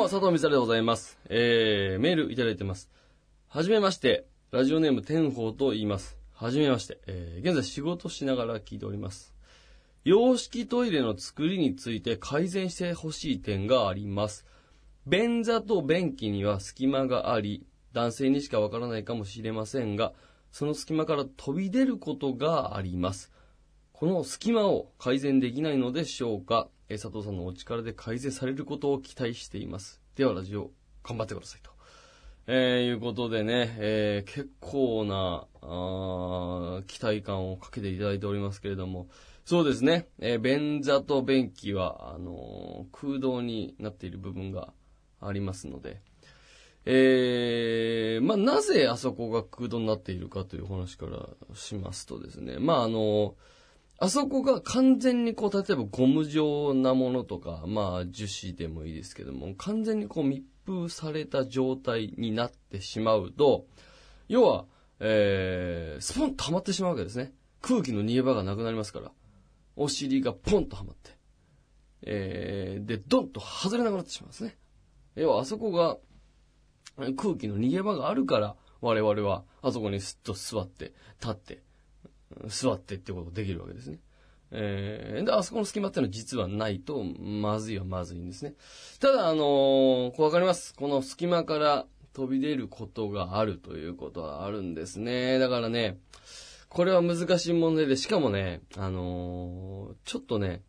も、佐藤光晴でございます。えー、メールいただいてます。はじめまして、ラジオネーム天宝と言います。はじめまして、えー、現在仕事しながら聞いております。洋式トイレの作りについて改善してほしい点があります。便座と便器には隙間があり、男性にしかわからないかもしれませんが、その隙間から飛び出ることがあります。この隙間を改善できないのでしょうか？え佐藤さんのお力で改善されることを期待しています。ではラジオ頑張ってくださいと。えー、いうことでね、えー、結構な、あ期待感をかけていただいておりますけれども、そうですね、えー便座と便器は、あのー空洞になっている部分がありますので、えー、まあ、なぜあそこが空洞になっているかという話からしますとですね、まあ、あのあそこが完全にこう、例えばゴム状なものとか、まあ樹脂でもいいですけども、完全にこう密封された状態になってしまうと、要は、えー、スポンとはまってしまうわけですね。空気の逃げ場がなくなりますから。お尻がポンとはまって。えー、で、ドンと外れなくなってしまうんですね。要はあそこが空気の逃げ場があるから、我々はあそこにすっと座って、立って、座ってってことできるわけですね。えー、で、あそこの隙間っていうのは実はないと、まずいはまずいんですね。ただ、あのーこうわかります。この隙間から飛び出ることがあるということはあるんですね。だからね、これは難しい問題で、しかもね、あのーちょっとね、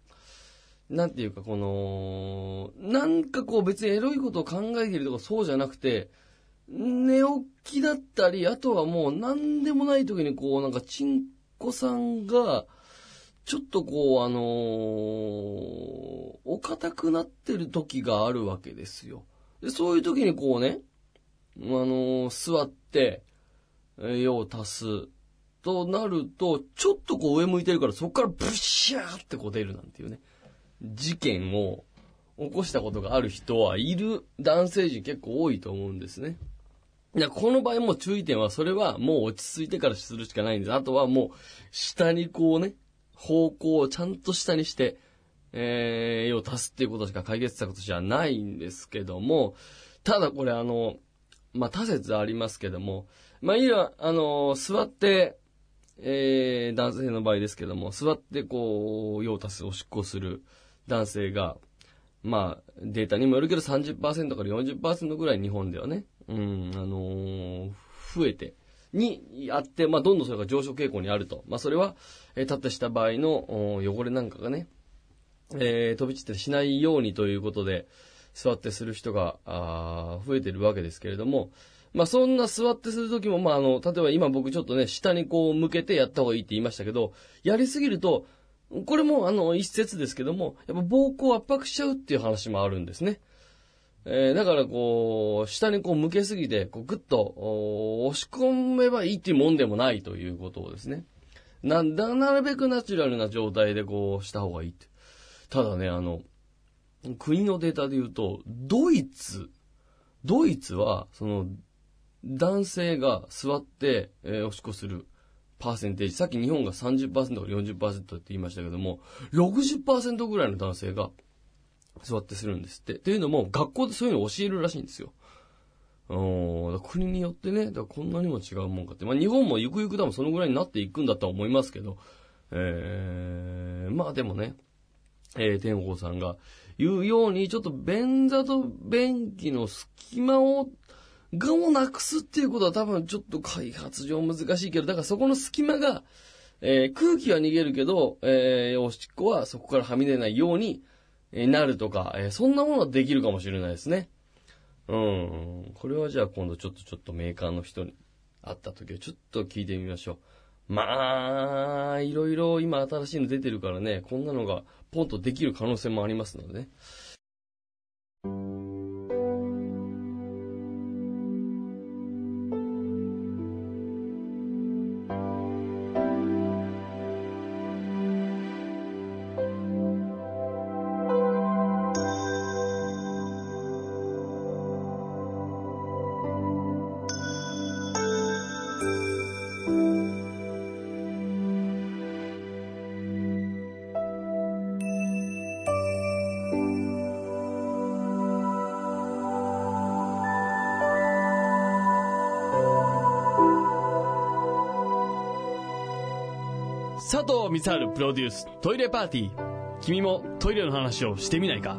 なんていうかこの、なんかこう別にエロいことを考えてるとかそうじゃなくて、寝起きだったり、あとはもう何でもない時にこうなんかチンコさんが、ちょっとこうあのーお堅くなってる時があるわけですよ。でそういう時にこうね、あのー座って、えー用を足すとなると、ちょっとこう上向いてるからそこからブシャーってこう出るなんていうね。事件を起こしたことがある人はいる男性陣結構多いと思うんですね。いや、この場合も注意点は、それはもう落ち着いてからするしかないんです。あとはもう、下にこうね、方向をちゃんと下にして、えー、用を足すっていうことしか解決策としてはないんですけども、ただこれあの、まあ、多説ありますけども、まあ、いいわ、あの、座って、えー、男性の場合ですけども、座ってこう、用を足す、おしっこをする男性が、まあ、データにもよるけど30%から40%ぐらい日本ではね、うん、あのー増えて、にあって、まあ、どんどんそれが上昇傾向にあると。まあ、それは、えー立ってした場合の汚れなんかがね、えー飛び散ってしないようにということで、座ってする人が、あ増えてるわけですけれども、まあそんな座ってするときも、まああの、例えば今僕ちょっとね、下にこう向けてやった方がいいって言いましたけど、やりすぎると、これもあの一説ですけども、やっぱ膀胱圧迫しちゃうっていう話もあるんですね。えーだからこう、下にこう向けすぎて、こうグッと押し込めばいいっていうもんでもないということをですね。なんだ、なるべくナチュラルな状態でこうした方がいいって。ただね、あの、国のデータで言うと、ドイツ、ドイツは、その、男性が座って、えーおしっこするパーセンテージ、さっき日本が30%から40%って言いましたけども、60%ぐらいの男性が座ってするんですって。っていうのも、学校でそういうのを教えるらしいんですよ。うん、国によってね、だこんなにも違うもんかって。まあ日本もゆくゆく多分そのぐらいになっていくんだとは思いますけど、えー、まあでもね、えー、天宝さんが言うように、ちょっと便座と便器の隙間を、がをなくすっていうことは多分ちょっと開発上難しいけど、だからそこの隙間が、えー空気は逃げるけど、えーおしっこはそこからはみ出ないようにえなるとか、えーそんなものはできるかもしれないですね。うん。これはじゃあ今度ちょっとちょっとメーカーの人に会った時はちょっと聞いてみましょう。まあ、いろいろ今新しいの出てるからね、こんなのがポンとできる可能性もありますのでね。佐藤光晴プロデューストイレパーティー。君もトイレの話をしてみないか？